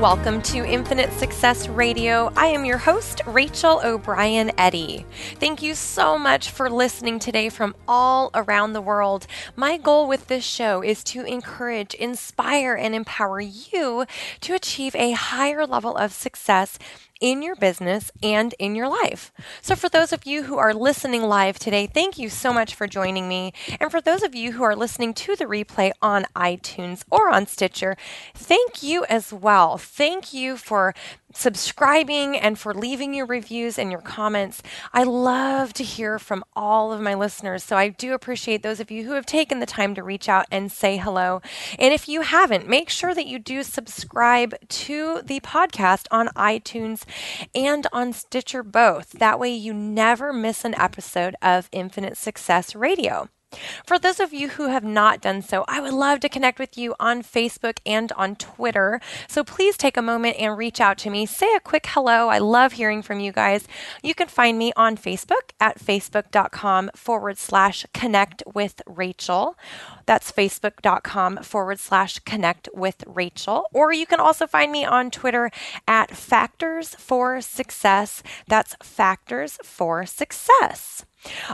Welcome to Infinite Success Radio. I am your host, Rachel O'Brien Eddy. Thank you so much for listening today from all around the world. My goal with this show is to encourage, inspire, and empower you to achieve a higher level of success in your business and in your life. So, for those of you who are listening live today, thank you so much for joining me. And for those of you who are listening to the replay on iTunes or on Stitcher, thank you as well. Thank you for subscribing and for leaving your reviews and your comments. I love to hear from all of my listeners. So I do appreciate those of you who have taken the time to reach out and say hello. And if you haven't, make sure that you do subscribe to the podcast on iTunes and on Stitcher both. That way you never miss an episode of Infinite Success Radio. For those of you who have not done so, I would love to connect with you on Facebook and on Twitter. So please take a moment and reach out to me. Say a quick hello. I love hearing from you guys. You can find me on Facebook at facebook.com forward slash connect with Rachel. That's facebook.com forward slash connect with Rachel. Or you can also find me on Twitter at Factors for Success. That's Factors for Success.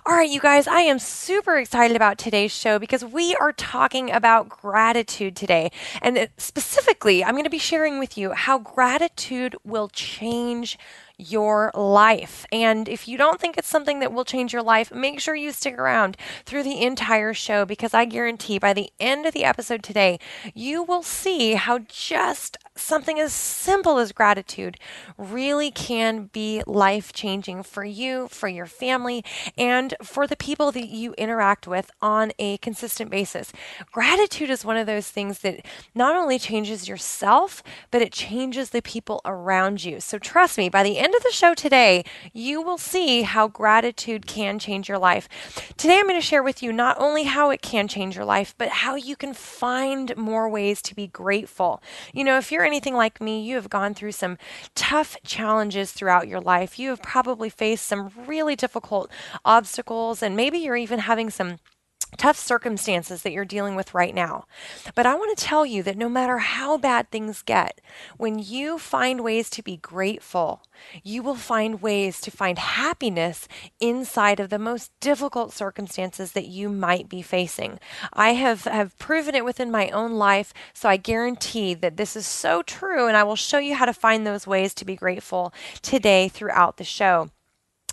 All right, you guys, I am super excited about today's show because we are talking about gratitude today. And specifically, I'm going to be sharing with you how gratitude will change your life. And if you don't think it's something that will change your life, make sure you stick around through the entire show because I guarantee by the end of the episode today, you will see how just something as simple as gratitude really can be life changing for you, for your family, and for the people that you interact with on a consistent basis. Gratitude is one of those things that not only changes yourself, but it changes the people around you. So trust me, by the end of the show today, you will see how gratitude can change your life. Today, I'm going to share with you not only how it can change your life, but how you can find more ways to be grateful. You know, if you're anything like me, you have gone through some tough challenges throughout your life. You have probably faced some really difficult obstacles, and maybe you're even having some tough circumstances that you're dealing with right now. But I want to tell you that no matter how bad things get, when you find ways to be grateful, you will find ways to find happiness inside of the most difficult circumstances that you might be facing. I have, have proven it within my own life, so I guarantee that this is so true, and I will show you how to find those ways to be grateful today throughout the show.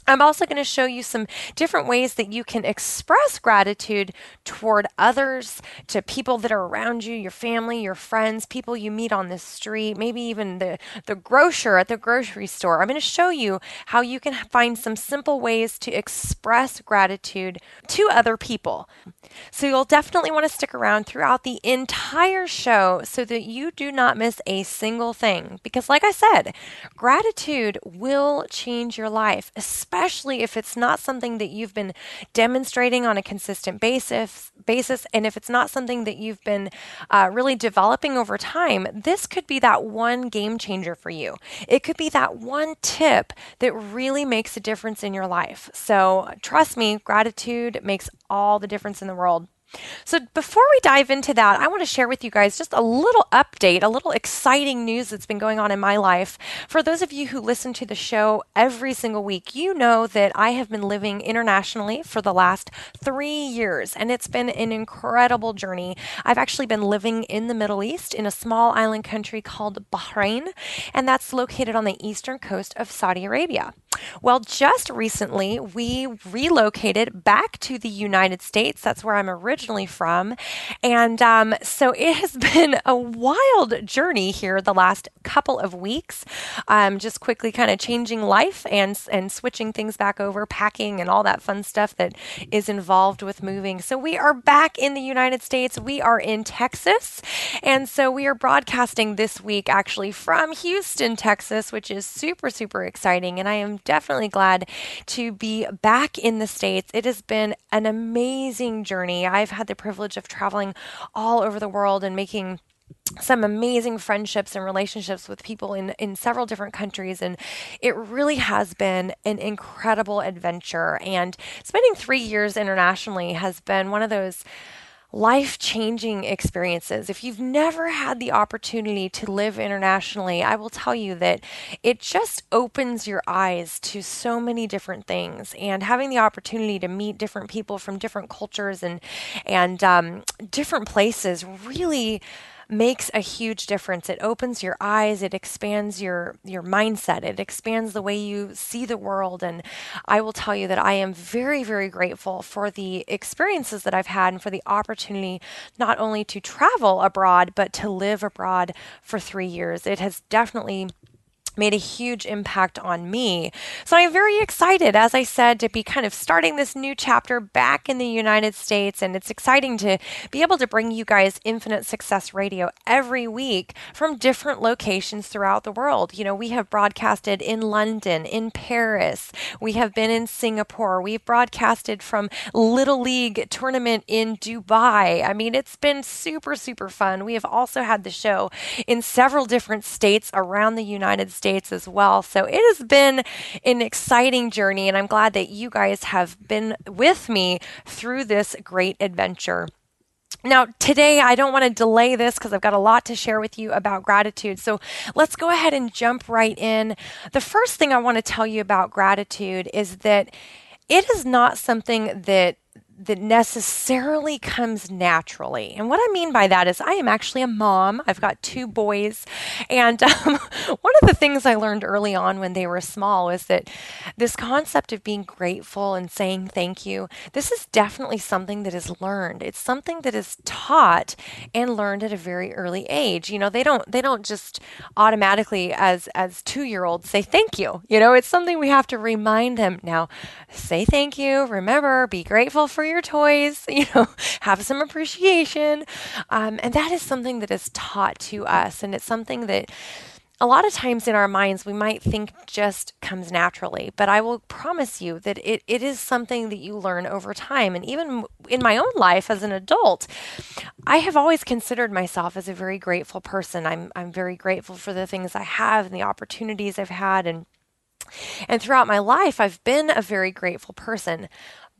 I'm also going to show you some different ways that you can express gratitude toward others, to people that are around you, your family, your friends, people you meet on the street, maybe even the, the grocer at the grocery store. I'm going to show you how you can find some simple ways to express gratitude to other people. So you'll definitely want to stick around throughout the entire show so that you do not miss a single thing. Because, like I said, gratitude will change your life, especially especially if it's not something that you've been demonstrating on a consistent basis, basis and if it's not something that you've been uh, really developing over time, this could be that one game changer for you. It could be that one tip that really makes a difference in your life. So trust me, gratitude makes all the difference in the world. So, before we dive into that, I want to share with you guys just a little update, a little exciting news that's been going on in my life. For those of you who listen to the show every single week, you know that I have been living internationally for the last three years, and it's been an incredible journey. I've actually been living in the Middle East in a small island country called Bahrain, and that's located on the eastern coast of Saudi Arabia. Well, just recently, we relocated back to the United States. That's where I'm originally from. And um, so it has been a wild journey here the last couple of weeks. Um, just quickly kind of changing life and, and switching things back over, packing and all that fun stuff that is involved with moving. So we are back in the United States. We are in Texas. And so we are broadcasting this week actually from Houston, Texas, which is super, super exciting. And I am definitely glad to be back in the States. It has been an amazing journey. I've had the privilege of traveling all over the world and making some amazing friendships and relationships with people in, in several different countries. And it really has been an incredible adventure. And spending three years internationally has been one of those life changing experiences. If you've never had the opportunity to live internationally, I will tell you that it just opens your eyes to so many different things. And having the opportunity to meet different people from different cultures and, and um, different places really makes a huge difference. It opens your eyes, it expands your your mindset, it expands the way you see the world and I will tell you that I am very very grateful for the experiences that I've had and for the opportunity not only to travel abroad but to live abroad for 3 years. It has definitely made a huge impact on me. So I'm very excited, as I said, to be kind of starting this new chapter back in the United States. And it's exciting to be able to bring you guys Infinite Success Radio every week from different locations throughout the world. You know, we have broadcasted in London, in Paris, we have been in Singapore, we've broadcasted from Little League tournament in Dubai. I mean, it's been super, super fun. We have also had the show in several different states around the United States States as well. So it has been an exciting journey, and I'm glad that you guys have been with me through this great adventure. Now, today, I don't want to delay this because I've got a lot to share with you about gratitude. So let's go ahead and jump right in. The first thing I want to tell you about gratitude is that it is not something that that necessarily comes naturally. And what I mean by that is, I am actually a mom. I've got two boys. And um, one of the things I learned early on when they were small is that this concept of being grateful and saying thank you, this is definitely something that is learned. It's something that is taught and learned at a very early age. You know, they don't they don't just automatically as as 2-year-olds say thank you. You know, it's something we have to remind them now. Say thank you. Remember, be grateful for your toys, you know, have some appreciation. Um, and that is something that is taught to us. And it's something that a lot of times in our minds we might think just comes naturally, but I will promise you that it, it is something that you learn over time. And even in my own life as an adult, I have always considered myself as a very grateful person. I'm, I'm very grateful for the things I have and the opportunities I've had. And, and throughout my life, I've been a very grateful person.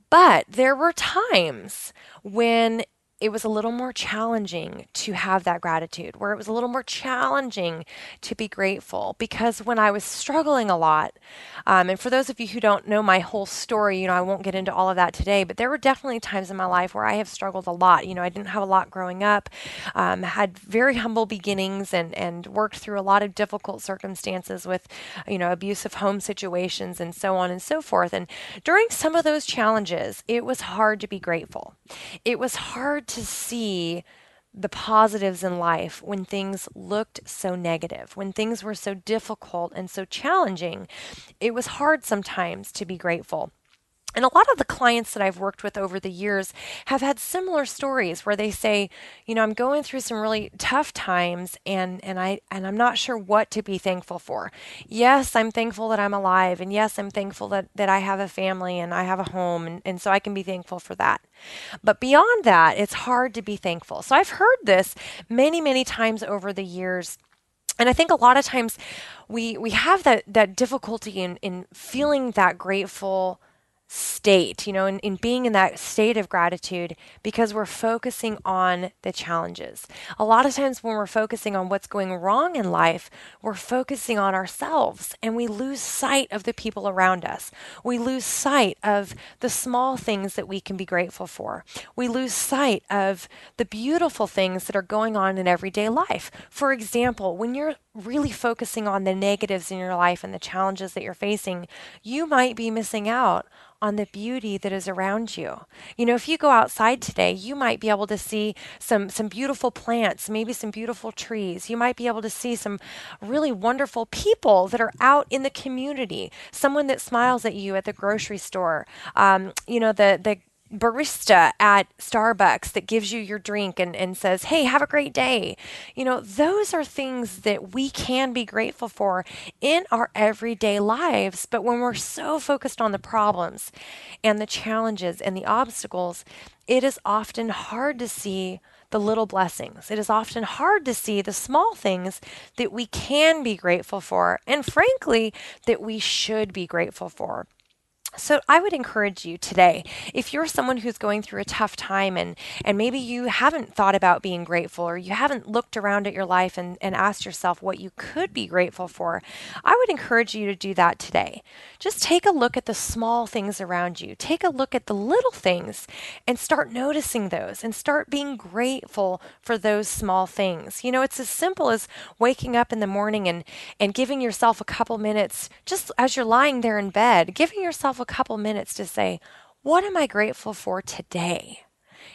But there were times when it was a little more challenging to have that gratitude, where it was a little more challenging to be grateful. Because when I was struggling a lot, um, and for those of you who don't know my whole story, you know, I won't get into all of that today, but there were definitely times in my life where I have struggled a lot. You know, I didn't have a lot growing up, um, had very humble beginnings, and, and worked through a lot of difficult circumstances with, you know, abusive home situations and so on and so forth. And during some of those challenges, it was hard to be grateful. It was hard to see the positives in life when things looked so negative, when things were so difficult and so challenging. It was hard sometimes to be grateful. And a lot of the clients that I've worked with over the years have had similar stories where they say, you know, I'm going through some really tough times and and I and I'm not sure what to be thankful for. Yes, I'm thankful that I'm alive and yes, I'm thankful that that I have a family and I have a home and, and so I can be thankful for that. But beyond that, it's hard to be thankful. So I've heard this many, many times over the years. And I think a lot of times we we have that that difficulty in in feeling that grateful state, you know, in, in being in that state of gratitude because we're focusing on the challenges. A lot of times when we're focusing on what's going wrong in life, we're focusing on ourselves and we lose sight of the people around us. We lose sight of the small things that we can be grateful for. We lose sight of the beautiful things that are going on in everyday life. For example, when you're really focusing on the negatives in your life and the challenges that you're facing, you might be missing out on the beauty that is around you. You know, if you go outside today, you might be able to see some some beautiful plants, maybe some beautiful trees. You might be able to see some really wonderful people that are out in the community. Someone that smiles at you at the grocery store. Um, you know, the the barista at Starbucks that gives you your drink and, and says, Hey, have a great day. You know, those are things that we can be grateful for in our everyday lives. But when we're so focused on the problems and the challenges and the obstacles, it is often hard to see the little blessings. It is often hard to see the small things that we can be grateful for, and frankly, that we should be grateful for. So I would encourage you today, if you're someone who's going through a tough time and, and maybe you haven't thought about being grateful or you haven't looked around at your life and, and asked yourself what you could be grateful for, I would encourage you to do that today. Just take a look at the small things around you. Take a look at the little things and start noticing those and start being grateful for those small things. You know, it's as simple as waking up in the morning and, and giving yourself a couple minutes just as you're lying there in bed, giving yourself a couple minutes to say, What am I grateful for today?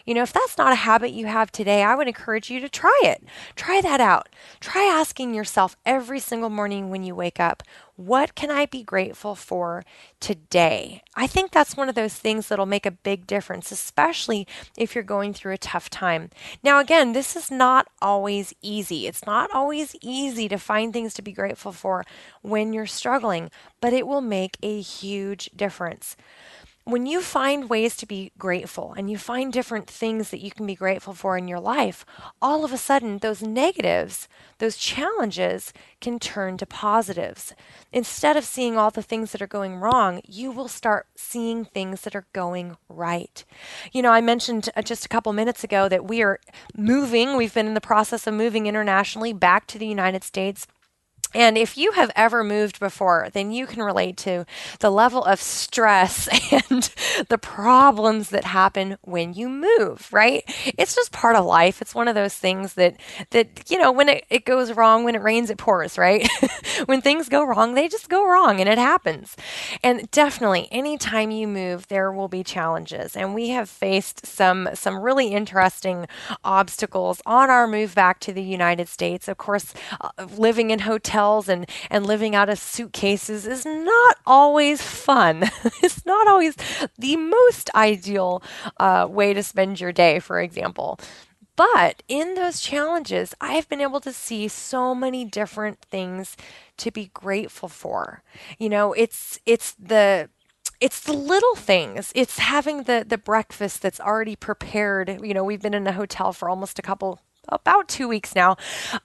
You know, if that's not a habit you have today, I would encourage you to try it. Try that out. Try asking yourself every single morning when you wake up, what can I be grateful for today? I think that's one of those things that'll make a big difference, especially if you're going through a tough time. Now, again, this is not always easy. It's not always easy to find things to be grateful for when you're struggling, but it will make a huge difference when you find ways to be grateful and you find different things that you can be grateful for in your life, all of a sudden those negatives, those challenges can turn to positives. Instead of seeing all the things that are going wrong, you will start seeing things that are going right. You know, I mentioned uh, just a couple minutes ago that we are moving, we've been in the process of moving internationally back to the United States. And if you have ever moved before, then you can relate to the level of stress and the problems that happen when you move, right? It's just part of life. It's one of those things that, that you know, when it, it goes wrong, when it rains, it pours, right? when things go wrong, they just go wrong and it happens. And definitely, anytime you move, there will be challenges. And we have faced some, some really interesting obstacles on our move back to the United States. Of course, uh, living in hotels hotels and, and living out of suitcases is not always fun. it's not always the most ideal uh, way to spend your day, for example. But in those challenges, I've been able to see so many different things to be grateful for. You know, it's it's the it's the little things. It's having the the breakfast that's already prepared. You know, we've been in a hotel for almost a couple about two weeks now,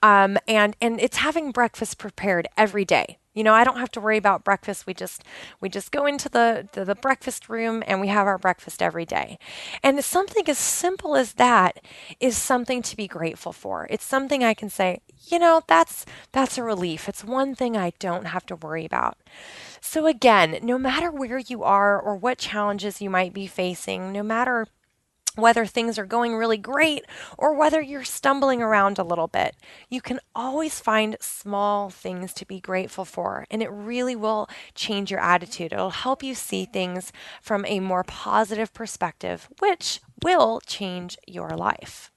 um, and and it's having breakfast prepared every day. You know, I don't have to worry about breakfast. We just we just go into the, the, the breakfast room and we have our breakfast every day. And something as simple as that is something to be grateful for. It's something I can say, you know, that's that's a relief. It's one thing I don't have to worry about. So again, no matter where you are or what challenges you might be facing, no matter whether things are going really great or whether you're stumbling around a little bit, you can always find small things to be grateful for, and it really will change your attitude. It'll help you see things from a more positive perspective, which will change your life.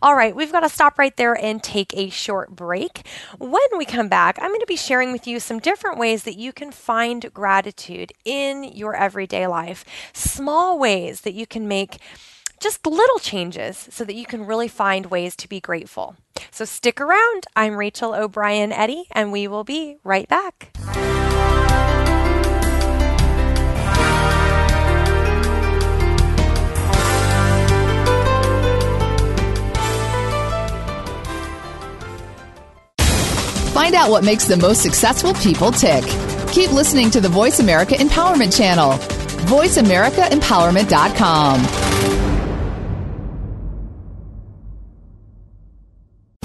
All right, we've got to stop right there and take a short break. When we come back, I'm going to be sharing with you some different ways that you can find gratitude in your everyday life, small ways that you can make just little changes so that you can really find ways to be grateful. So stick around. I'm Rachel O'Brien Eddy, and we will be right back. Find out what makes the most successful people tick. Keep listening to the Voice America Empowerment Channel. VoiceAmericaEmpowerment.com.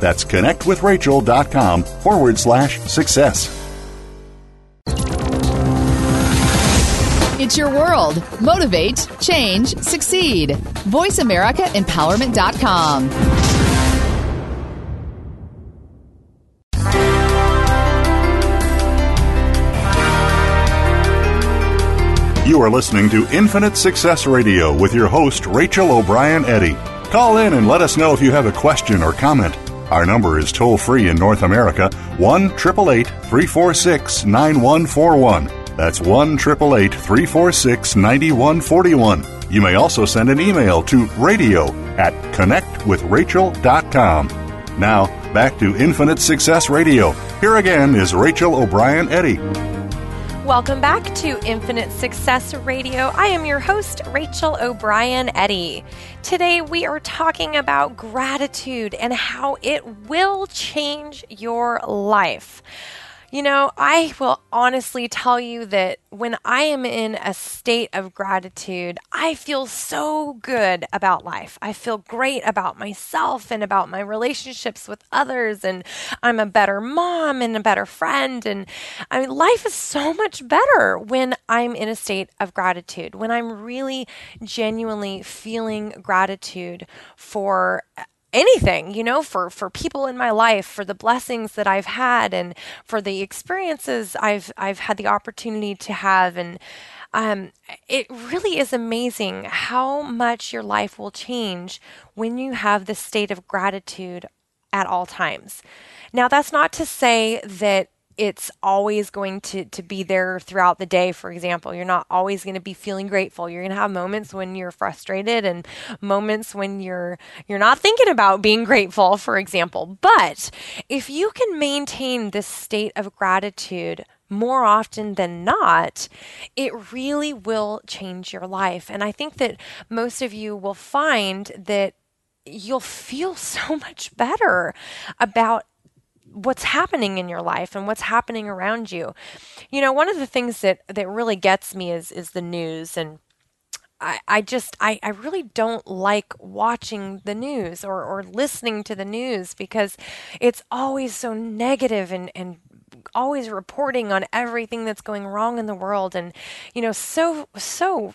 That's connectwithrachel.com forward slash success. It's your world. Motivate, change, succeed. VoiceAmericaEmpowerment.com. You are listening to Infinite Success Radio with your host, Rachel O'Brien Eddy. Call in and let us know if you have a question or comment. Our number is toll free in North America 1 888 346 9141. That's 1 888 346 9141. You may also send an email to radio at connectwithrachel.com. Now, back to Infinite Success Radio. Here again is Rachel O'Brien Eddy. Welcome back to Infinite Success Radio. I am your host, Rachel O'Brien Eddy. Today we are talking about gratitude and how it will change your life. You know, I will honestly tell you that when I am in a state of gratitude, I feel so good about life. I feel great about myself and about my relationships with others, and I'm a better mom and a better friend. And I mean, life is so much better when I'm in a state of gratitude, when I'm really genuinely feeling gratitude for uh, anything you know for for people in my life for the blessings that I've had and for the experiences I've I've had the opportunity to have and um, it really is amazing how much your life will change when you have this state of gratitude at all times. Now, that's not to say that it's always going to, to be there throughout the day, for example. You're not always going to be feeling grateful. You're going to have moments when you're frustrated and moments when you're you're not thinking about being grateful, for example. But if you can maintain this state of gratitude more often than not, it really will change your life. And I think that most of you will find that you'll feel so much better about what's happening in your life and what's happening around you. You know, one of the things that that really gets me is is the news and I, I just I, I really don't like watching the news or, or listening to the news because it's always so negative and, and always reporting on everything that's going wrong in the world and you know so so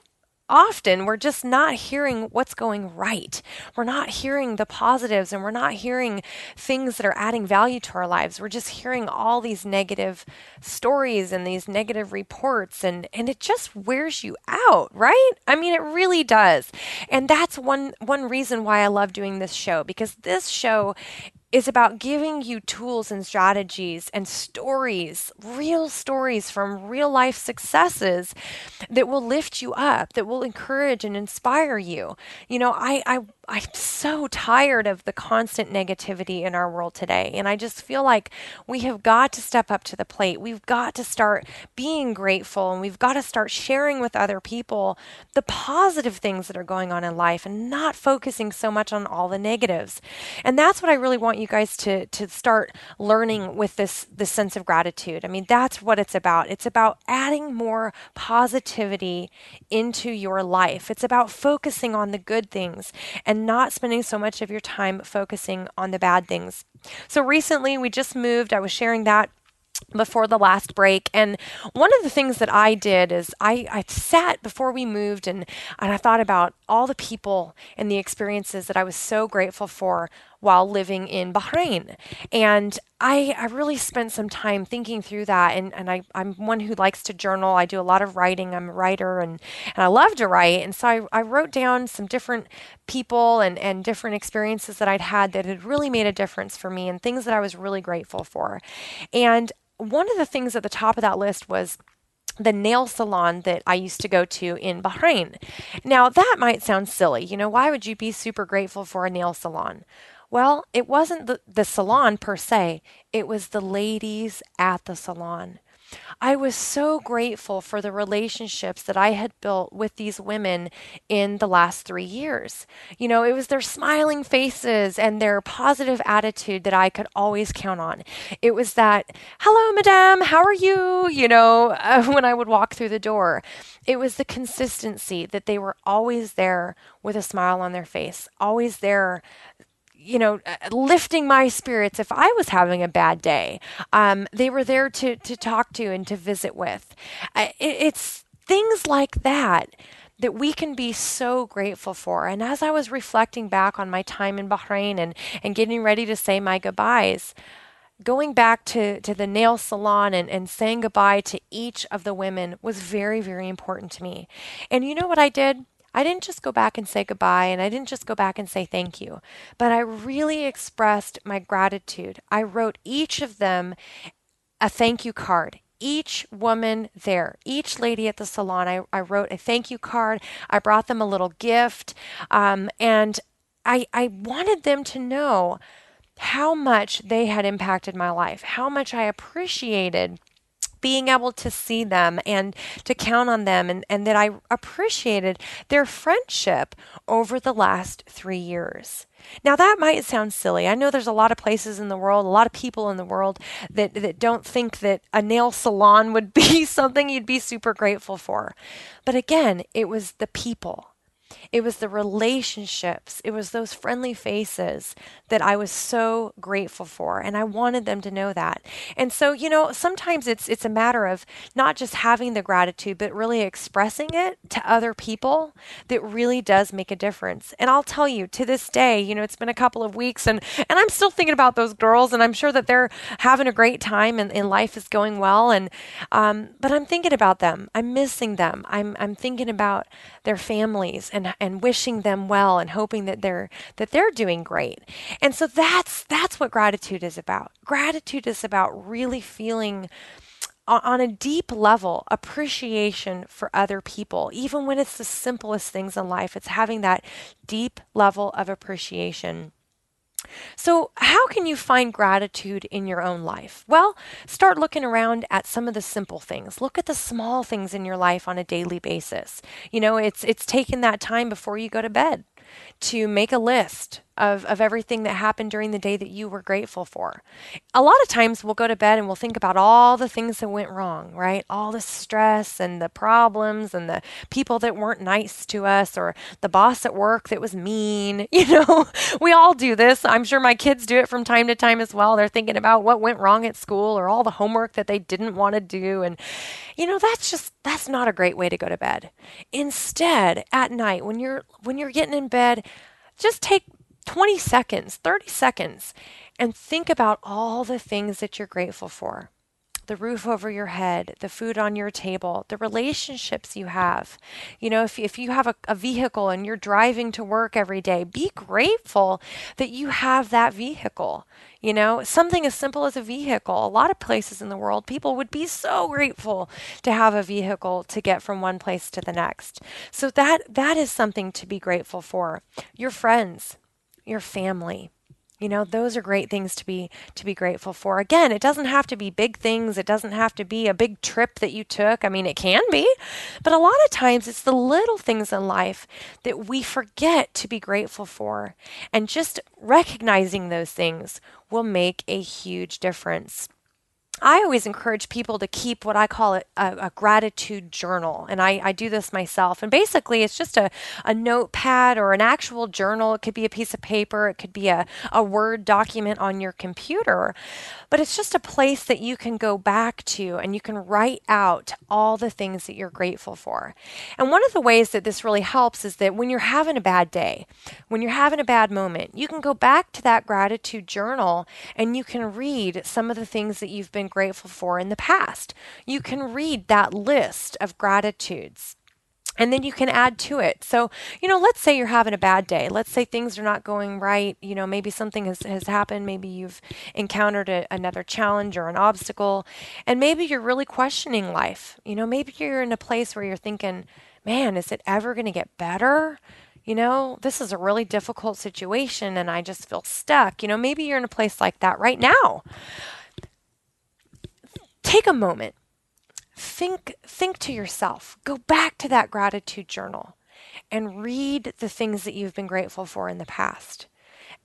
often we're just not hearing what's going right. We're not hearing the positives and we're not hearing things that are adding value to our lives. We're just hearing all these negative stories and these negative reports and and it just wears you out, right? I mean it really does. And that's one one reason why I love doing this show because this show is about giving you tools and strategies and stories, real stories from real life successes that will lift you up, that will encourage and inspire you. You know, I, I I'm so tired of the constant negativity in our world today. And I just feel like we have got to step up to the plate. We've got to start being grateful and we've got to start sharing with other people the positive things that are going on in life and not focusing so much on all the negatives. And that's what I really want you guys to, to start learning with this, this sense of gratitude. I mean, that's what it's about. It's about adding more positivity into your life. It's about focusing on the good things and not spending so much of your time focusing on the bad things. So recently we just moved. I was sharing that before the last break. And one of the things that I did is I, I sat before we moved and, and I thought about all the people and the experiences that I was so grateful for while living in Bahrain. And I, I really spent some time thinking through that. And, and I, I'm one who likes to journal. I do a lot of writing. I'm a writer and, and I love to write. And so I, I wrote down some different people and, and different experiences that I'd had that had really made a difference for me and things that I was really grateful for. And one of the things at the top of that list was the nail salon that I used to go to in Bahrain. Now, that might sound silly. You know, why would you be super grateful for a nail salon? Well, it wasn't the, the salon per se, it was the ladies at the salon. I was so grateful for the relationships that I had built with these women in the last three years. You know, it was their smiling faces and their positive attitude that I could always count on. It was that, hello, madame, how are you? You know, uh, when I would walk through the door. It was the consistency that they were always there with a smile on their face, always there you know, uh, lifting my spirits if I was having a bad day. Um, they were there to, to talk to and to visit with. Uh, it, it's things like that that we can be so grateful for. And as I was reflecting back on my time in Bahrain and, and getting ready to say my goodbyes, going back to, to the nail salon and, and saying goodbye to each of the women was very, very important to me. And you know what I did? I didn't just go back and say goodbye and I didn't just go back and say thank you, but I really expressed my gratitude. I wrote each of them a thank you card. Each woman there, each lady at the salon, I, I wrote a thank you card. I brought them a little gift. Um, and I, I wanted them to know how much they had impacted my life, how much I appreciated being able to see them and to count on them, and, and that I appreciated their friendship over the last three years. Now, that might sound silly. I know there's a lot of places in the world, a lot of people in the world that, that don't think that a nail salon would be something you'd be super grateful for. But again, it was the people it was the relationships, it was those friendly faces that I was so grateful for and I wanted them to know that. And so, you know, sometimes it's it's a matter of not just having the gratitude but really expressing it to other people that really does make a difference. And I'll tell you to this day, you know, it's been a couple of weeks and and I'm still thinking about those girls and I'm sure that they're having a great time and, and life is going well and um but I'm thinking about them. I'm missing them. I'm I'm thinking about their families and and wishing them well and hoping that they're that they're doing great. And so that's that's what gratitude is about. Gratitude is about really feeling on a deep level appreciation for other people even when it's the simplest things in life it's having that deep level of appreciation so, how can you find gratitude in your own life? Well, start looking around at some of the simple things. Look at the small things in your life on a daily basis. You know, it's it's taking that time before you go to bed to make a list of, of everything that happened during the day that you were grateful for. A lot of times we'll go to bed and we'll think about all the things that went wrong, right? All the stress and the problems and the people that weren't nice to us or the boss at work that was mean. You know, we all do this. I'm sure my kids do it from time to time as well. They're thinking about what went wrong at school or all the homework that they didn't want to do. And, you know, that's just, that's not a great way to go to bed. Instead, at night, when you're, when you're getting in bed, just take 20 seconds, 30 seconds, and think about all the things that you're grateful for the roof over your head, the food on your table, the relationships you have. You know, if, if you have a, a, vehicle and you're driving to work every day, be grateful that you have that vehicle. You know, something as simple as a vehicle. A lot of places in the world, people would be so grateful to have a vehicle to get from one place to the next. So that that is something to be grateful for. Your friends, your family. You know, those are great things to be to be grateful for. Again, it doesn't have to be big things. It doesn't have to be a big trip that you took. I mean, it can be, but a lot of times it's the little things in life that we forget to be grateful for. And just recognizing those things will make a huge difference. I always encourage people to keep what I call a, a gratitude journal. And I, I, do this myself. And basically, it's just a, a notepad or an actual journal. It could be a piece of paper, it could be a, a Word document on your computer. But it's just a place that you can go back to and you can write out all the things that you're grateful for. And one of the ways that this really helps is that when you're having a bad day, when you're having a bad moment, you can go back to that gratitude journal and you can read some of the things that you've been grateful for in the past. You can read that list of gratitudes and then you can add to it. So, you know, let's say you're having a bad day. Let's say things are not going right. You know, maybe something has, has happened. Maybe you've encountered a, another challenge or an obstacle. And maybe you're really questioning life. You know, maybe you're in a place where you're thinking, man, is it ever going to get better? You know, this is a really difficult situation and I just feel stuck. You know, maybe you're in a place like that right now. Take a moment. Think think to yourself. Go back to that gratitude journal and read the things that you've been grateful for in the past.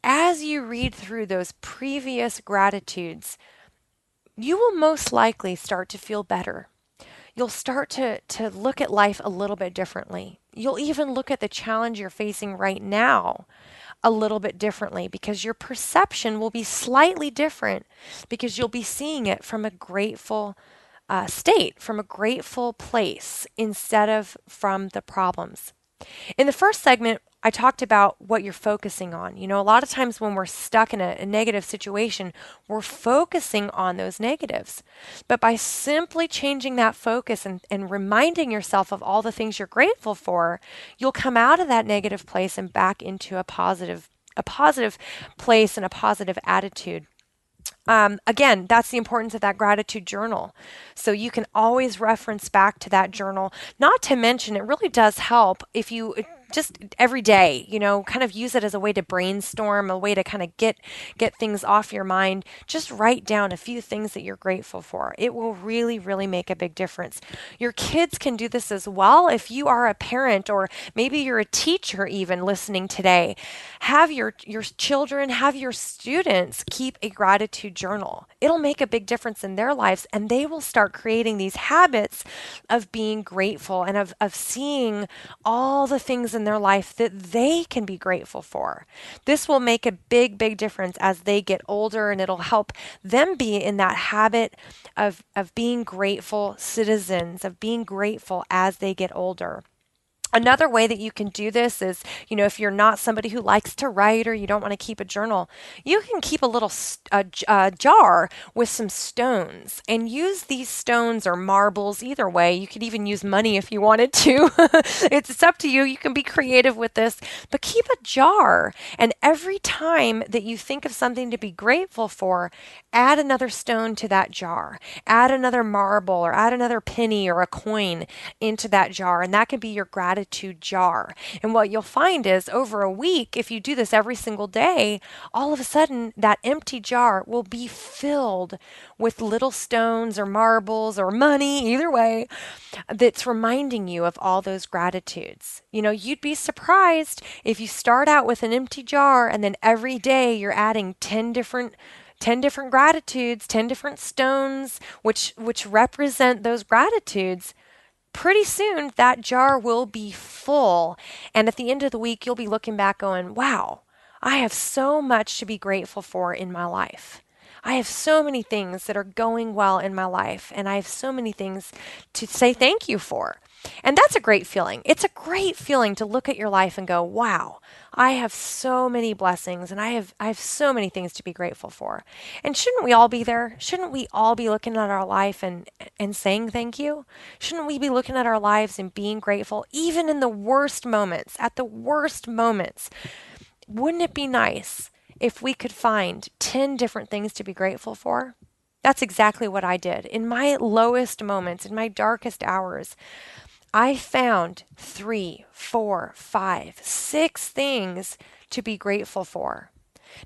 As you read through those previous gratitudes you will most likely start to feel better. You'll start to to look at life a little bit differently. You'll even look at the challenge you're facing right now a little bit differently because your perception will be slightly different because you'll be seeing it from a grateful uh, state, from a grateful place instead of from the problems. In the first segment, I talked about what you're focusing on. You know, a lot of times when we're stuck in a, a, negative situation, we're focusing on those negatives. But by simply changing that focus and, and reminding yourself of all the things you're grateful for, you'll come out of that negative place and back into a positive a positive place and a positive attitude. Um, again, that's the importance of that gratitude journal. So you can always reference back to that journal. Not to mention, it really does help if you just every day, you know, kind of use it as a way to brainstorm, a way to kind of get get things off your mind. Just write down a few things that you're grateful for. It will really really make a big difference. Your kids can do this as well if you are a parent or maybe you're a teacher even listening today. Have your your children, have your students keep a gratitude journal. It'll make a big difference in their lives and they will start creating these habits of being grateful and of of seeing all the things in their life that they can be grateful for. This will make a big, big difference as they get older and it'll help them be in that habit of, of being grateful citizens, of being grateful as they get older. Another way that you can do this is, you know, if you're not somebody who likes to write or you don't want to keep a journal, you can keep a little jar with some stones and use these stones or marbles either way. You could even use money if you wanted to. it's, it's up to you. You can be creative with this, but keep a jar. And every time that you think of something to be grateful for, add another stone to that jar, add another marble or add another penny or a coin into that jar. And that can be your gratitude jar. And what you'll find is over a week, if you do this every single day, all of a sudden that empty jar will be filled with little stones or marbles or money, either way, that's reminding you of all those gratitudes. You know, you'd be surprised if you start out with an empty jar and then every day you're adding 10 different 10 different gratitudes, 10 different stones which which represent those gratitudes, pretty soon that jar will be full. And at the end of the week you'll be looking back going, "Wow, I have so much to be grateful for in my life." I have so many things that are going well in my life, and I have so many things to say thank you for. And that's a great feeling. It's a great feeling to look at your life and go, wow, I have so many blessings and I have I have so many things to be grateful for. And shouldn't we all be there? Shouldn't we all be looking at our life and and saying thank you? Shouldn't we be looking at our lives and being grateful even in the worst moments, at the worst moments? Wouldn't it be nice if we could find 10 different things to be grateful for? That's exactly what I did. In my lowest moments, in my darkest hours, I found three, four, five, six things to be grateful for.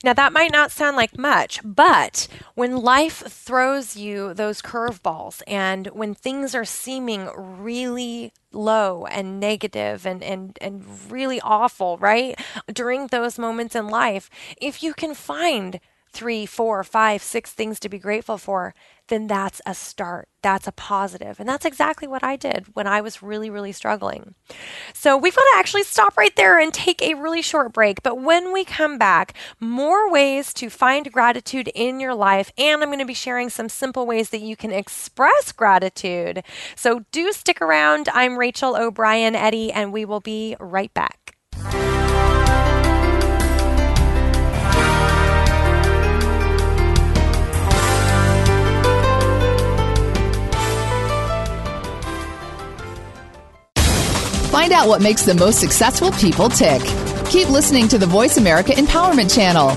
Now, that might not sound like much, but when life throws you those curveballs and when things are seeming really low and negative and, and, and really awful, right? During those moments in life, if you can find three, four, five, six things to be grateful for, then that's a start. That's a positive. And that's exactly what I did when I was really, really struggling. So we've got to actually stop right there and take a really short break. But when we come back, more ways to find gratitude in your life. And I'm going to be sharing some simple ways that you can express gratitude. So do stick around. I'm Rachel O'Brien Eddy, and we will be right back. Find out what makes the most successful people tick. Keep listening to the Voice America Empowerment Channel.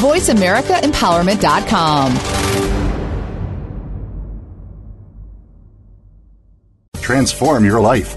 VoiceAmericaEmpowerment.com. Transform your life,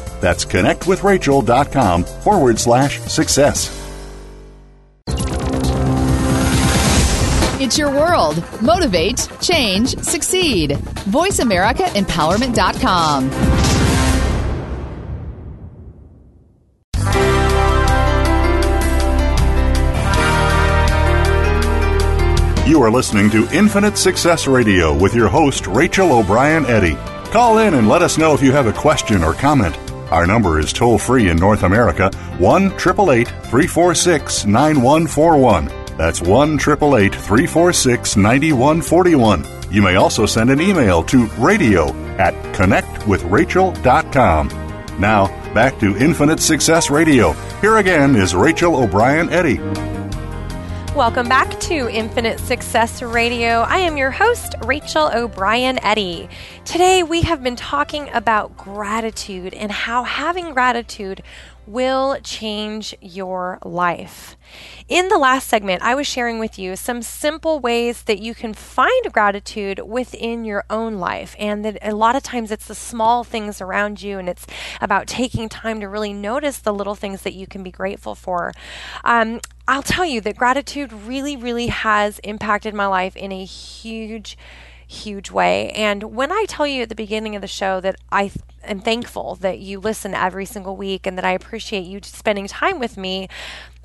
That's connectwithrachel.com forward slash success. It's your world. Motivate, change, succeed. VoiceAmericaEmpowerment.com. You are listening to Infinite Success Radio with your host, Rachel O'Brien Eddy. Call in and let us know if you have a question or comment. Our number is toll free in North America 1 888 346 9141. That's 1 888 346 9141. You may also send an email to radio at connectwithrachel.com. Now, back to Infinite Success Radio. Here again is Rachel O'Brien Eddy. Welcome back to Infinite Success Radio. I am your host, Rachel O'Brien Eddy. Today we have been talking about gratitude and how having gratitude will change your life. In the last segment, I was sharing with you some simple ways that you can find gratitude within your own life. And that a lot of times it's the small things around you, and it's about taking time to really notice the little things that you can be grateful for. Um, I'll tell you that gratitude really, really has impacted my life in a huge huge way. And when I tell you at the beginning of the show that I am thankful that you listen every single week and that I appreciate you spending time with me,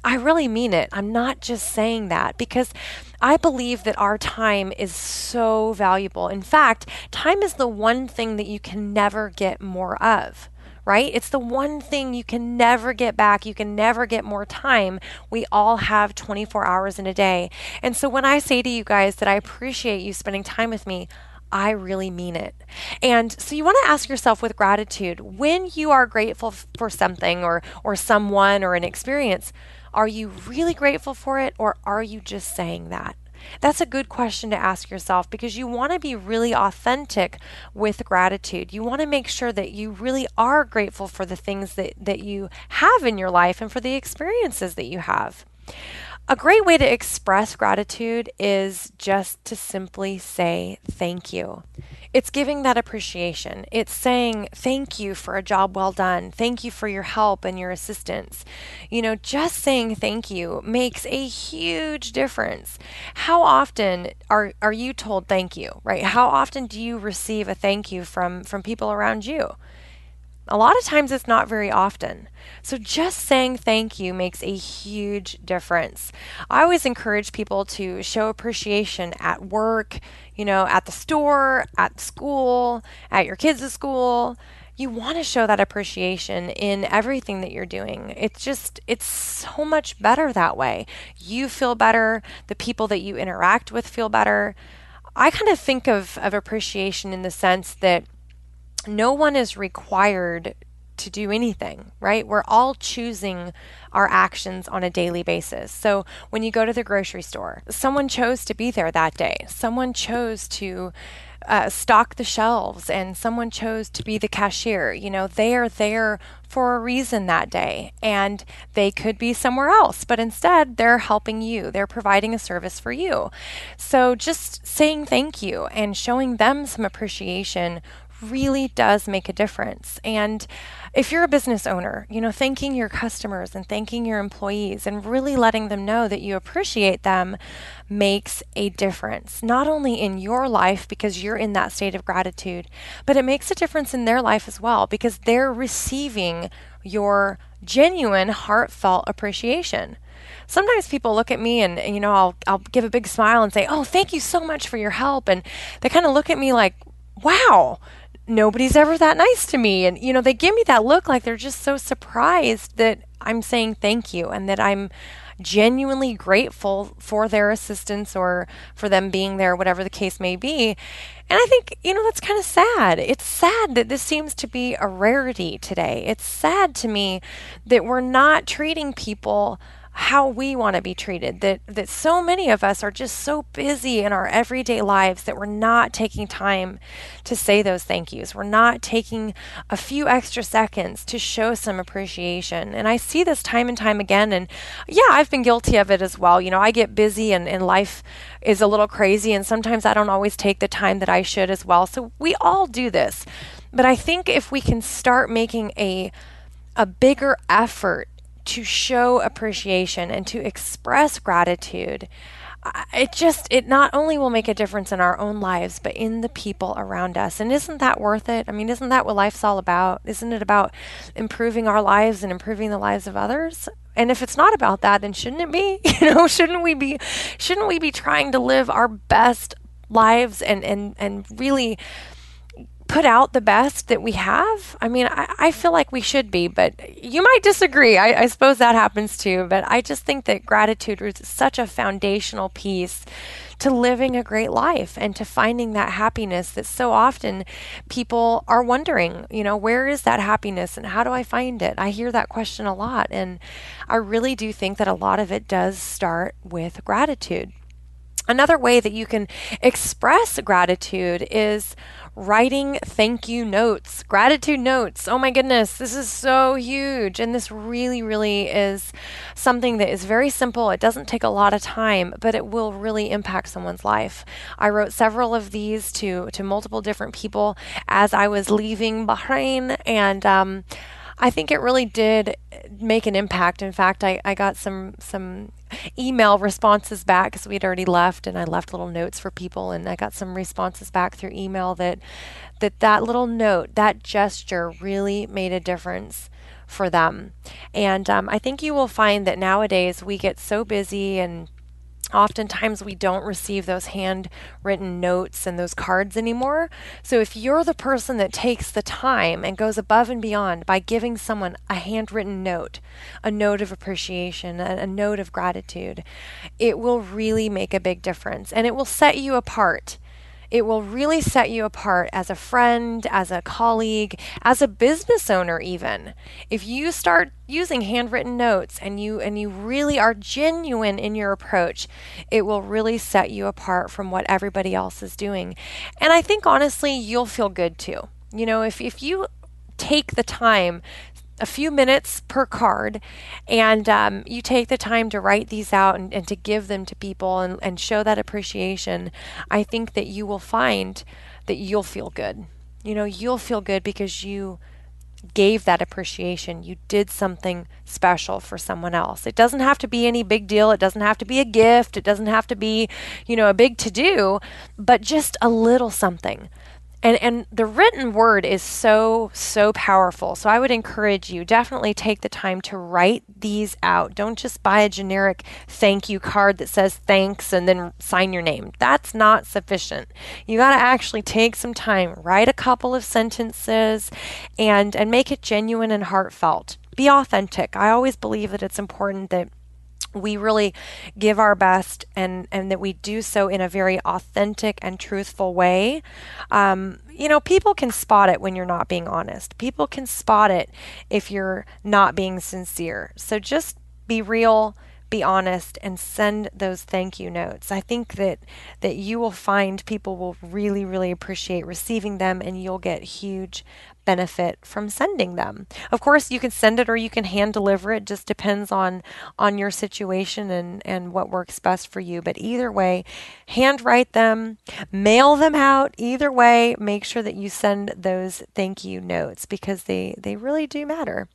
I really mean it. I'm not just saying that because I believe that our time is so valuable. In fact, time is the one thing that you can never get more of right? It's the one thing you can never get back. You can never get more time. We all have 24 hours in a day. And so when I say to you guys that I appreciate you spending time with me, I really mean it. And so you want to ask yourself with gratitude, when you are grateful for something or or someone or an experience, are you really grateful for it or are you just saying that? That's a good question to ask yourself because you want to be really authentic with gratitude. You want to make sure that you really are grateful for the things that, that you have in your life and for the experiences that you have. A great way to express gratitude is just to simply say thank you. It's giving that appreciation. It's saying thank you for a job well done. Thank you for your help and your assistance. You know, just saying thank you makes a huge difference. How often are are you told thank you, right? How often do you receive a thank you from from people around you? A lot of times it's not very often. So just saying thank you makes a huge difference. I always encourage people to show appreciation at work, you know, at the store, at school, at your kids' school. You want to show that appreciation in everything that you're doing. It's just, it's so much better that way. You feel better, the people that you interact with feel better. I kind of think of, of appreciation in the sense that no one is required to do anything, right? We're all choosing our actions on a daily basis. So when you go to the grocery store, someone chose to be there that day. Someone chose to uh, stock the shelves and someone chose to be the cashier. You know, they are there for a reason that day and they could be somewhere else, but instead they're helping you. They're providing a service for you. So just saying thank you and showing them some appreciation really does make a difference. And if you're a business owner, you know, thanking your customers and thanking your employees and really letting them know that you appreciate them makes a difference, not only in your life because you're in that state of gratitude, but it makes a difference in their life as well because they're receiving your genuine, heartfelt appreciation sometimes people look at me and, you know I'll I'll give a big smile and say, "Oh, thank you so much for your help." And they kind of look at me like, "Wow, nobody's ever that nice to me. And, you know, they give me that look like they're just so surprised that I'm saying thank you and that I'm genuinely grateful for their assistance or for them being there, whatever the case may be. And I think, you know, that's kind of sad. It's sad that this seems to be a rarity today. It's sad to me that we're not treating people how we want to be treated that that so many of us are just so busy in our everyday lives that we're not taking time to say those thank yous. We're not taking a few extra seconds to show some appreciation. And i see this time and time again and yeah i've been guilty of it as well. You know i get busy and, and life is a little crazy and sometimes i don't always take the time that i should as well. So we all do this. But i think if we can start making a a bigger effort to show appreciation and to express gratitude it just it not only will make a difference in our own lives but in the people around us. And isn't that worth it? I mean isn't that what life's all about? Isn't it about improving our lives and improving the lives of others? And if it's not about that then shouldn't it be? You know shouldn't we be shouldn't we be trying to live our best lives and and and really put out the best that we have? I mean, I, I feel like we should be, but you might disagree. I, I, suppose that happens too. But I just think that gratitude is such a foundational piece to living a great life and to finding that happiness that so often people are wondering, you know, where is that happiness and how do I find it? I hear that question a lot. And I really do think that a lot of it does start with gratitude. Another way that you can express gratitude is writing thank you notes, gratitude notes. Oh my goodness, this is so huge. And this really, really is something that is very simple. It doesn't take a lot of time, but it will really impact someone's life. I wrote several of these to, to multiple different people as I was leaving Bahrain. And, um, I think it really did make an impact. In fact, I, I got some some email responses back because we'd already left, and I left little notes for people, and I got some responses back through email that that that little note, that gesture, really made a difference for them. And um, I think you will find that nowadays we get so busy and Oftentimes, we don't receive those handwritten notes and those cards anymore. So, if you're the person that takes the time and goes above and beyond by giving someone a handwritten note, a note of appreciation, a, a note of gratitude, it will really make a big difference and it will set you apart it will really set you apart as a friend, as a colleague, as a business owner even. If you start using handwritten notes and you and you really are genuine in your approach, it will really set you apart from what everybody else is doing. And I think honestly, you'll feel good too. You know, if if you take the time a few minutes per card, and um, you take the time to write these out and, and to give them to people and, and show that appreciation, I think that you will find that you'll feel good. You know, you'll feel good because you gave that appreciation. You did something special for someone else. It doesn't have to be any big deal. It doesn't have to be a gift. It doesn't have to be, you know, a big to do, but just a little something and and the written word is so so powerful. So i would encourage you definitely take the time to write these out. Don't just buy a generic thank you card that says thanks and then sign your name. That's not sufficient. You got to actually take some time write a couple of sentences and and make it genuine and heartfelt. Be authentic. I always believe that it's important that we really give our best and and that we do so in a very authentic and truthful way. Um, you know people can spot it when you're not being honest. People can spot it if you're not being sincere. So just be real be honest and send those thank you notes. I think that that you will find people will really really appreciate receiving them and you'll get huge benefit from sending them. Of course, you can send it or you can hand deliver it, just depends on on your situation and and what works best for you. But either way, handwrite them, mail them out. Either way, make sure that you send those thank you notes because they they really do matter.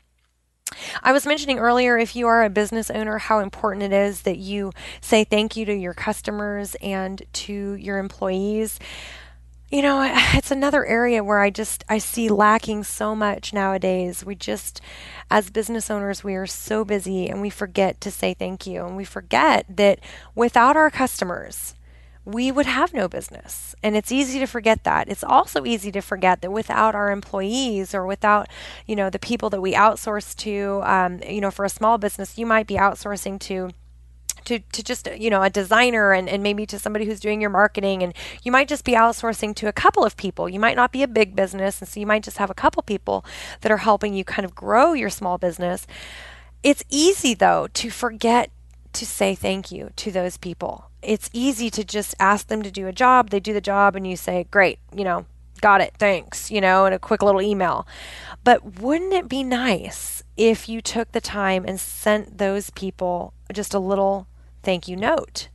I was mentioning earlier if you are a business owner, how important it is that you say thank you to your customers and to your employees. You know it's another area where i just i see lacking so much nowadays. We just as business owners we are so busy and we forget to say thank you. And we forget that without our customers we would have no business. And it's easy to forget that. It's also easy to forget that without our employees or without, you know, the people that we outsource to, um, you know, for a small business, you might be outsourcing to to, to just you know a designer and, and maybe to somebody who's doing your marketing. And you might just be outsourcing to a couple of people. You might not be a big business. And so you might just have a couple people that are helping you kind of grow your small business. It's easy though to forget to say thank you to those people it's easy to just ask them to do a job. They do the job, and you say, Great, you know, got it, thanks, you know, in a quick little email. But wouldn't it be nice if you took the time and sent those people just a little thank you note?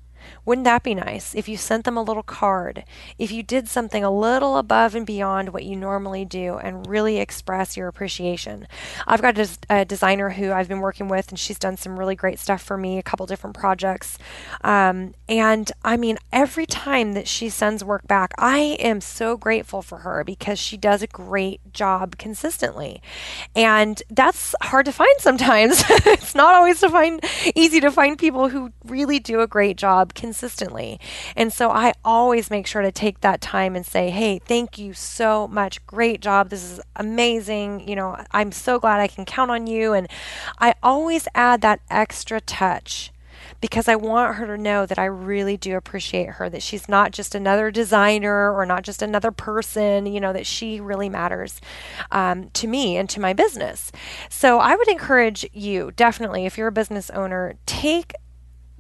Wouldn't that be nice if you sent them a little card? If you did something a little above and beyond what you normally do and really express your appreciation? I've got a, a designer who I've been working with, and she's done some really great stuff for me, a couple different projects. Um, and I mean, every time that she sends work back, I am so grateful for her because she does a great job consistently. And that's hard to find sometimes. it's not always to find easy to find people who really do a great job consistently. And so I always make sure to take that time and say, hey, thank you so much. Great job. This is amazing. You know, I'm so glad I can count on you. And I always add that extra touch because I want her to know that I really do appreciate her, that she's not just another designer or not just another person, you know, that she really matters um, to me and to my business. So I would encourage you, definitely, if you're a business owner, take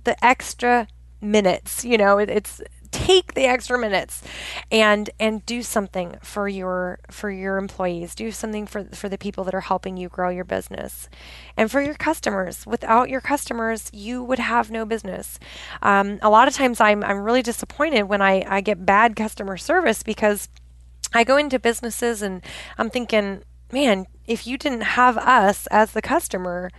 the extra minutes you know it, it's take the extra minutes and and do something for your for your employees. Do something for for the people that are helping you grow your business and for your customers. Without your customers you would have no business. Um, a lot of times i'm i'm really disappointed when i i get bad customer service because i go into businesses and i'm thinking man if you didn't have us as the customer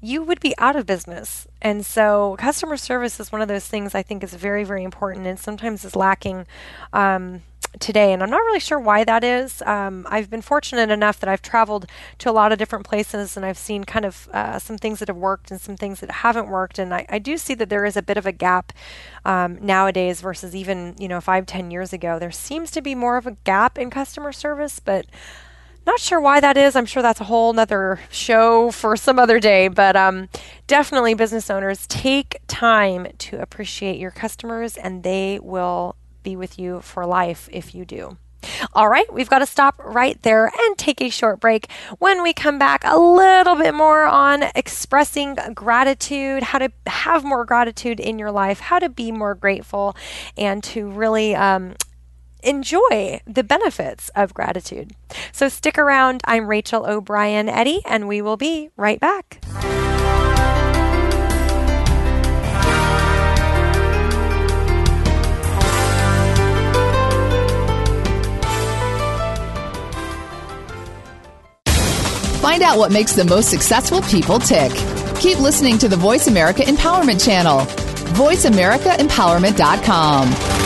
you would be out of business. And so, customer service is one of those things I think is very, very important and sometimes is lacking um, today. And I'm not really sure why that is. Um, I've been fortunate enough that I've traveled to a lot of different places and I've seen kind of uh, some things that have worked and some things that haven't worked. And I, I do see that there is a bit of a gap um, nowadays versus even, you know, five, ten years ago. There seems to be more of a gap in customer service, but not sure why that is. I'm sure that's a whole nother show for some other day, but um, definitely business owners take time to appreciate your customers and they will be with you for life if you do. All right, we've got to stop right there and take a short break. When we come back, a little bit more on expressing gratitude, how to have more gratitude in your life, how to be more grateful, and to really um, enjoy the benefits of gratitude. So stick around. I'm Rachel O'Brien Eddy, and we will be right back. Find out what makes the most successful people tick. Keep listening to the Voice America Empowerment Channel. VoiceAmericaEmpowerment.com.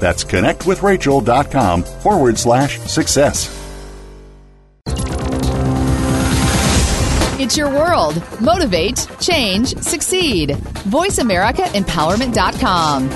that's connectwithrachel.com forward slash success. It's your world. Motivate, change, succeed. VoiceAmericaEmpowerment.com.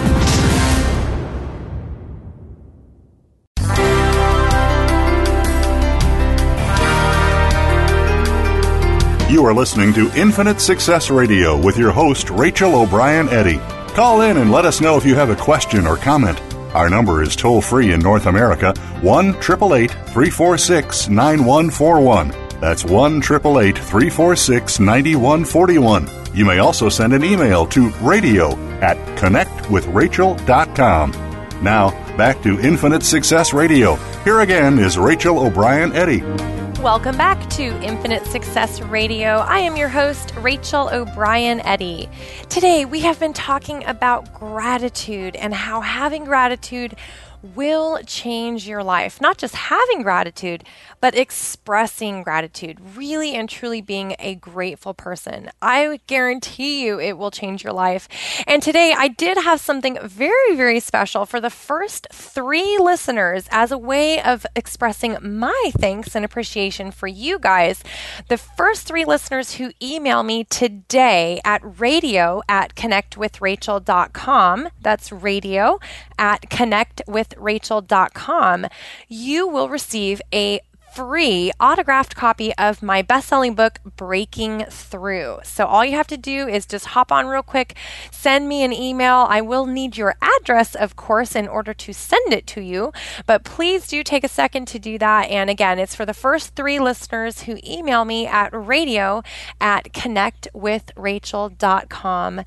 You are listening to Infinite Success Radio with your host, Rachel O'Brien Eddy. Call in and let us know if you have a question or comment. Our number is toll free in North America 1 888 346 9141. That's 1 888 346 9141. You may also send an email to radio at connectwithrachel.com. Now, back to Infinite Success Radio. Here again is Rachel O'Brien Eddy. Welcome back to Infinite Success Radio. I am your host, Rachel O'Brien Eddy. Today, we have been talking about gratitude and how having gratitude will change your life. Not just having gratitude, but expressing gratitude, really and truly being a grateful person. I guarantee you it will change your life. And today I did have something very, very special for the first three listeners as a way of expressing my thanks and appreciation for you guys. The first three listeners who email me today at radio at connectwithrachel.com, that's radio at connectwithrachel.com, you will receive a free autographed copy of my best selling book, Breaking Through. So, all you have to do is just hop on real quick, send me an email. I will need your address, of course, in order to send it to you, but please do take a second to do that. And again, it's for the first three listeners who email me at radio at connectwithrachel.com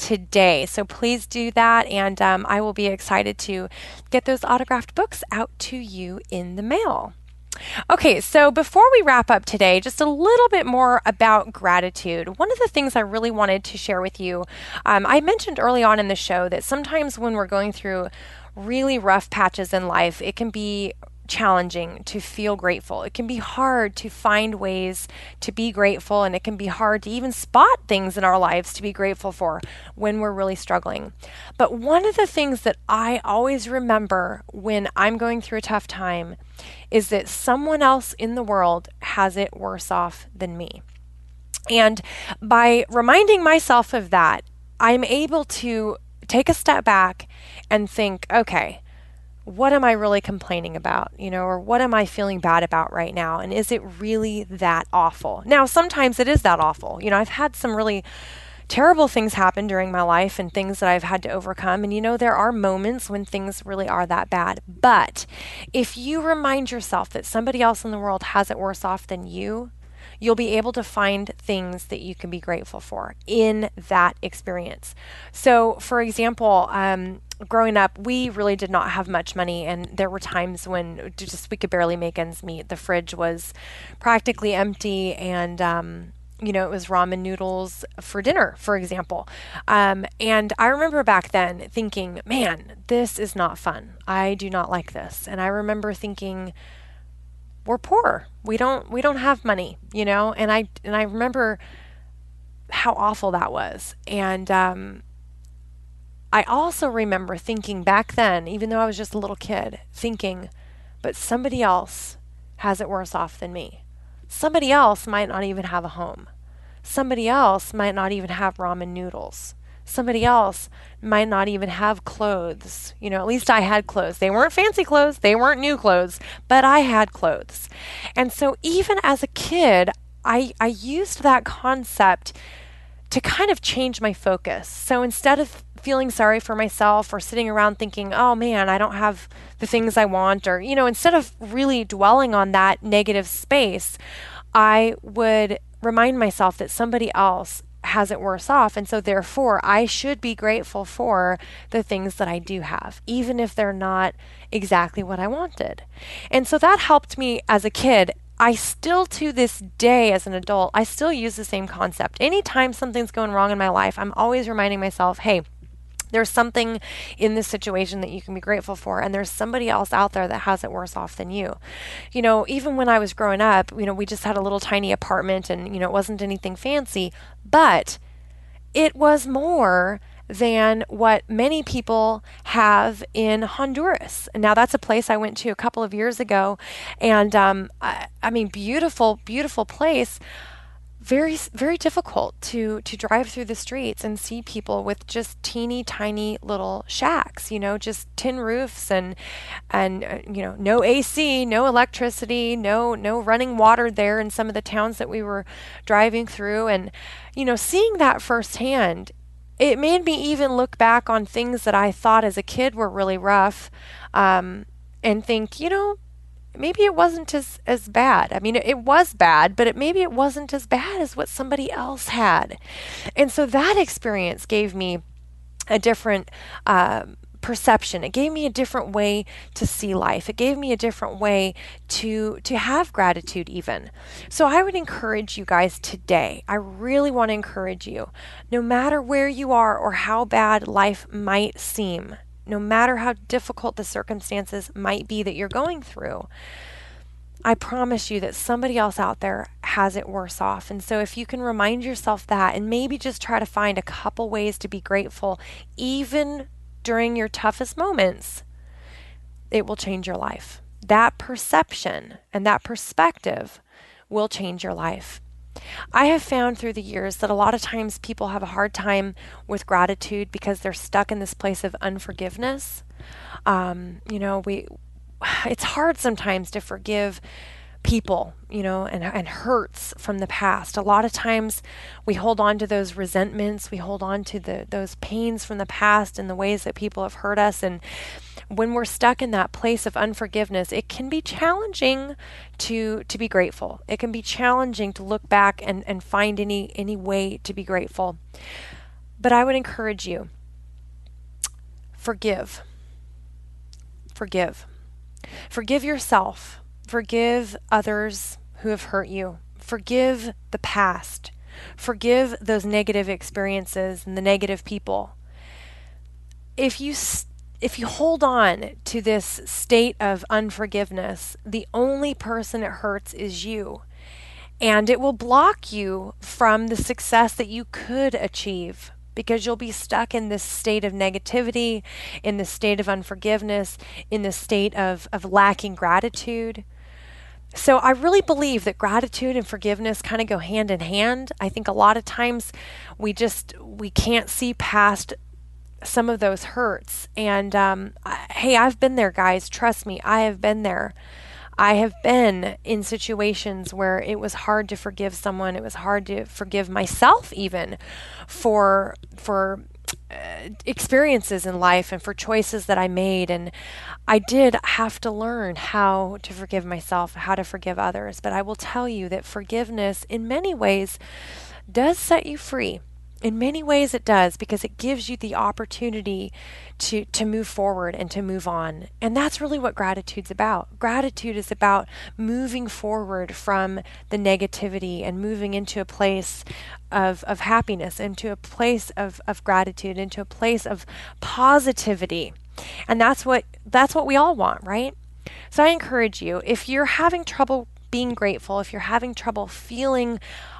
today. So please do that, and um, I will be excited to get those autographed books out to you in the mail. Okay, so before we wrap up today, just a little bit more about gratitude. One of the things I really wanted to share with you, um, I mentioned early on in the show that sometimes when we're going through really rough patches in life, it can be challenging to feel grateful. It can be hard to find ways to be grateful, and it can be hard to even spot things in our lives to be grateful for when we're really struggling. But one of the things that I always remember when I'm going through a tough time is that someone else in the world has it worse off than me. And by reminding myself of that, I'm able to take a step back and think, okay, what am I really complaining about? You know, or what am I feeling bad about right now? And is it really that awful? Now, sometimes it is that awful. You know, I've had some really terrible things happen during my life and things that I've had to overcome. And you know, there are moments when things really are that bad. But if you remind yourself that somebody else in the world has it worse off than you, you'll be able to find things that you can be grateful for in that experience. So, for example, um, growing up, we really did not have much money, and there were times when just we could barely make ends meet. The fridge was practically empty, and um, you know, it was ramen noodles for dinner, for example. Um, and I remember back then thinking, man, this is not fun. I do not like this. And I remember thinking, we're poor. We don't we don't have money, you know. And I and I remember how awful that was. And um, I also remember thinking back then, even though I was just a little kid, thinking, but somebody else has it worse off than me. Somebody else might not even have a home. Somebody else might not even have ramen noodles. Somebody else might not even have clothes. You know, at least I had clothes. They weren't fancy clothes, they weren't new clothes, but I had clothes. And so even as a kid, I, I used that concept to kind of change my focus. So instead of feeling sorry for myself or sitting around thinking, oh man, I don't have the things I want, or, you know, instead of really dwelling on that negative space, I would remind myself that somebody else has it worse off. And so, therefore, I should be grateful for the things that I do have, even if they're not exactly what I wanted. And so that helped me as a kid. I still, to this day, as an adult, I still use the same concept. Anytime something's going wrong in my life, I'm always reminding myself, hey, there's something in this situation that you can be grateful for, and there's somebody else out there that has it worse off than you. You know, even when I was growing up, you know, we just had a little tiny apartment and, you know, it wasn't anything fancy, but it was more than what many people have in Honduras. And now, that's a place I went to a couple of years ago, and um, I, I mean, beautiful, beautiful place very very difficult to to drive through the streets and see people with just teeny tiny little shacks you know just tin roofs and and uh, you know no AC no electricity no no running water there in some of the towns that we were driving through. And you know seeing that firsthand it made me even look back on things that I thought as a kid were really rough um, and think you know maybe it wasn't as, as bad. I mean, it, it was bad, but it, maybe it wasn't as bad as what somebody else had. And so that experience gave me a different uh, perception. It gave me a different way to see life. It gave me a different way to to have gratitude even. So I would encourage you guys today. I really want to encourage you. No matter where you are or how bad life might seem, no matter how difficult the circumstances might be that you're going through, I promise you that somebody else out there has it worse off. And so, if you can remind yourself that and maybe just try to find a couple ways to be grateful, even during your toughest moments, it will change your life. That perception and that perspective will change your life. I have found through the years that a lot of times people have a hard time with gratitude because they're stuck in this place of unforgiveness. Um, you know, we it's hard sometimes to forgive people, you know, and, and hurts from the past. A lot of times we hold on to those resentments, we hold on to the those pains from the past and the ways that people have hurt us and when we're stuck in that place of unforgiveness, it can be challenging to to be grateful. It can be challenging to look back and, and find any any way to be grateful. But I would encourage you forgive. Forgive. Forgive yourself Forgive others who have hurt you. Forgive the past. Forgive those negative experiences and the negative people. If you if you hold on to this state of unforgiveness, the only person it hurts is you. And it will block you from the success that you could achieve because you'll be stuck in this state of negativity, in this state of unforgiveness, in this state of, of lacking gratitude. So I really believe that gratitude and forgiveness kind of go hand in hand. I think a lot of times we just we can't see past some of those hurts. And um, I, hey, I've been there, guys. Trust me, I have been there. I have been in situations where it was hard to forgive someone. It was hard to forgive myself, even for for Uh, experiences in life and for choices that I made. And I did have to learn how to forgive myself, how to forgive others. But I will tell you that forgiveness, in many ways, does set you free in many ways it does because it gives you the opportunity to to move forward and to move on. And that's really what gratitude's about. Gratitude is about moving forward from the negativity and moving into a place of of happiness into a place of of gratitude into a place of positivity. And that's what that's what we all want right? So i encourage you if you're having trouble being grateful if you're having trouble feeling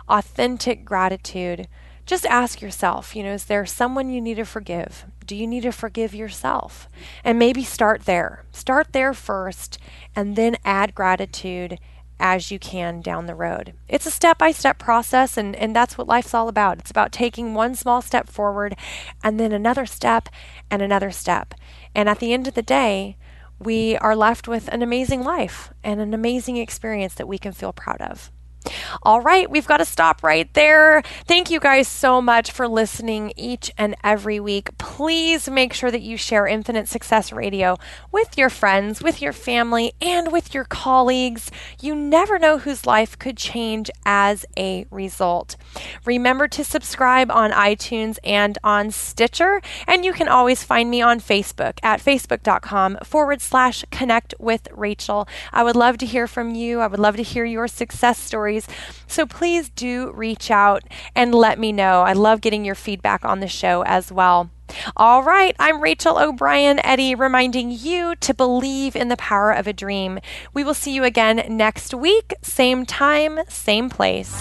authentic gratitude just ask yourself, you know, is there someone you need to forgive? Do you need to forgive yourself? And maybe start there. Start there first and then add gratitude as you can down the road. It's a step by step process, and, and that's what life's all about. It's about taking one small step forward and then another step and another step. And at the end of the day, we are left with an amazing life and an amazing experience that we can feel proud of. All right, we've got to stop right there. Thank you guys so much for listening each and every week. Please make sure that you share Infinite Success Radio with your friends, with your family, and with your colleagues. You never know whose life could change as a result. Remember to subscribe on iTunes and on Stitcher, and you can always find me on Facebook at facebook.com forward slash connect with Rachel. I would love to hear from you. I would love to hear your success stories stories. So please do reach out and let me know. I love getting your feedback on the show as well. All right, I'm Rachel O'Brien Eddy, reminding you to believe in the power of a dream. We will see you again next week, same time, same place.